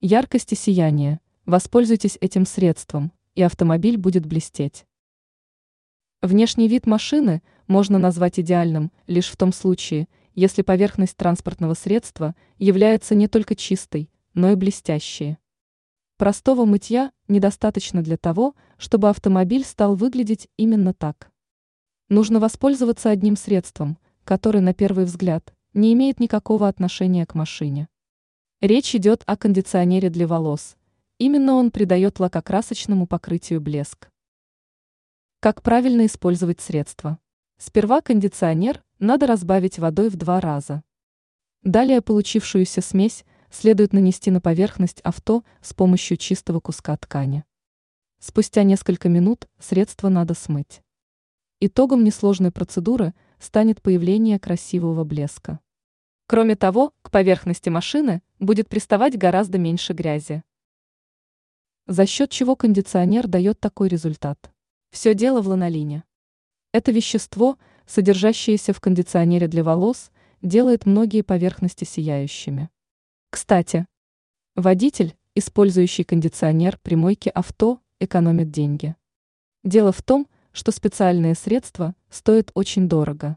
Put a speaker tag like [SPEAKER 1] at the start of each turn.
[SPEAKER 1] яркость и сияние. Воспользуйтесь этим средством, и автомобиль будет блестеть. Внешний вид машины можно назвать идеальным лишь в том случае, если поверхность транспортного средства является не только чистой, но и блестящей. Простого мытья недостаточно для того, чтобы автомобиль стал выглядеть именно так. Нужно воспользоваться одним средством, которое на первый взгляд не имеет никакого отношения к машине. Речь идет о кондиционере для волос. Именно он придает лакокрасочному покрытию блеск. Как правильно использовать средство? Сперва кондиционер надо разбавить водой в два раза. Далее получившуюся смесь следует нанести на поверхность авто с помощью чистого куска ткани. Спустя несколько минут средство надо смыть. Итогом несложной процедуры станет появление красивого блеска. Кроме того, к поверхности машины будет приставать гораздо меньше грязи. За счет чего кондиционер дает такой результат? Все дело в ланолине. Это вещество, содержащееся в кондиционере для волос, делает многие поверхности сияющими. Кстати, водитель, использующий кондиционер при мойке авто, экономит деньги. Дело в том, что специальные средства стоят очень дорого.